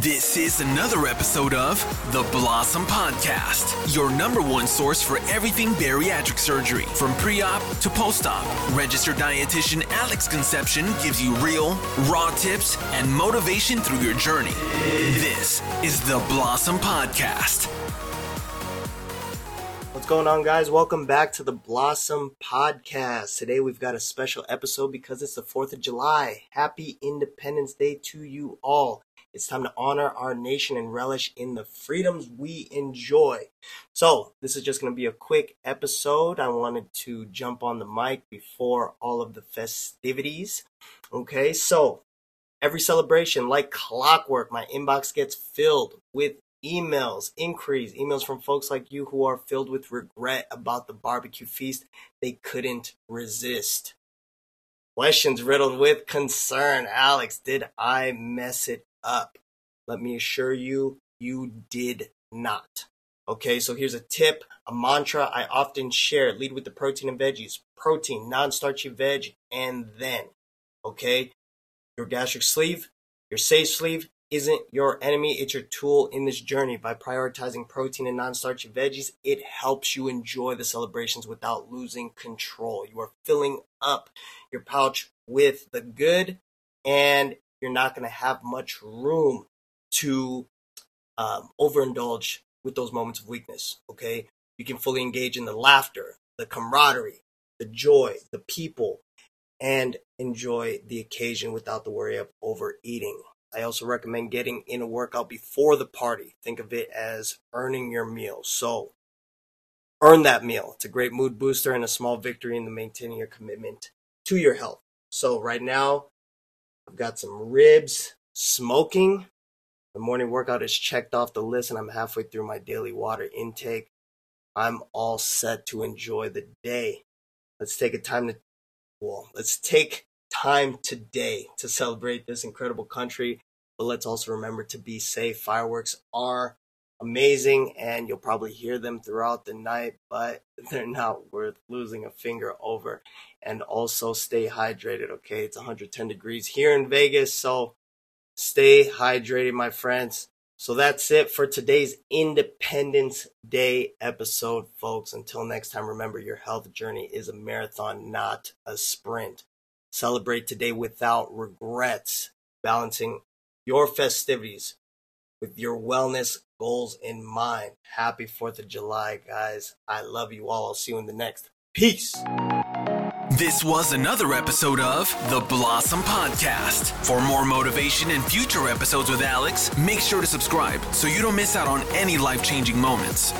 This is another episode of the Blossom Podcast, your number one source for everything bariatric surgery, from pre op to post op. Registered dietitian Alex Concepcion gives you real, raw tips and motivation through your journey. This is the Blossom Podcast. What's going on, guys? Welcome back to the Blossom Podcast. Today we've got a special episode because it's the 4th of July. Happy Independence Day to you all. It's time to honor our nation and relish in the freedoms we enjoy. So, this is just going to be a quick episode. I wanted to jump on the mic before all of the festivities. Okay, so every celebration, like clockwork, my inbox gets filled with emails, inquiries, emails from folks like you who are filled with regret about the barbecue feast they couldn't resist. Questions riddled with concern. Alex, did I mess it up? Let me assure you, you did not. Okay, so here's a tip, a mantra I often share. Lead with the protein and veggies. Protein, non-starchy veg, and then. Okay, your gastric sleeve, your safe sleeve, isn't your enemy, it's your tool in this journey. By prioritizing protein and non starchy veggies, it helps you enjoy the celebrations without losing control. You are filling up your pouch with the good, and you're not going to have much room to um, overindulge with those moments of weakness. Okay. You can fully engage in the laughter, the camaraderie, the joy, the people, and enjoy the occasion without the worry of overeating. I also recommend getting in a workout before the party. Think of it as earning your meal. So, earn that meal. It's a great mood booster and a small victory in the maintaining your commitment to your health. So, right now, I've got some ribs smoking. The morning workout is checked off the list, and I'm halfway through my daily water intake. I'm all set to enjoy the day. Let's take a time to, well, let's take time today to celebrate this incredible country, but let's also remember to be safe. Fireworks are amazing and you'll probably hear them throughout the night, but they're not worth losing a finger over. And also stay hydrated, okay? It's 110 degrees here in Vegas, so stay hydrated, my friends. So that's it for today's Independence Day episode, folks. Until next time, remember your health journey is a marathon, not a sprint. Celebrate today without regrets, balancing your festivities with your wellness goals in mind. Happy 4th of July, guys. I love you all. I'll see you in the next. Peace. This was another episode of the Blossom Podcast. For more motivation and future episodes with Alex, make sure to subscribe so you don't miss out on any life changing moments.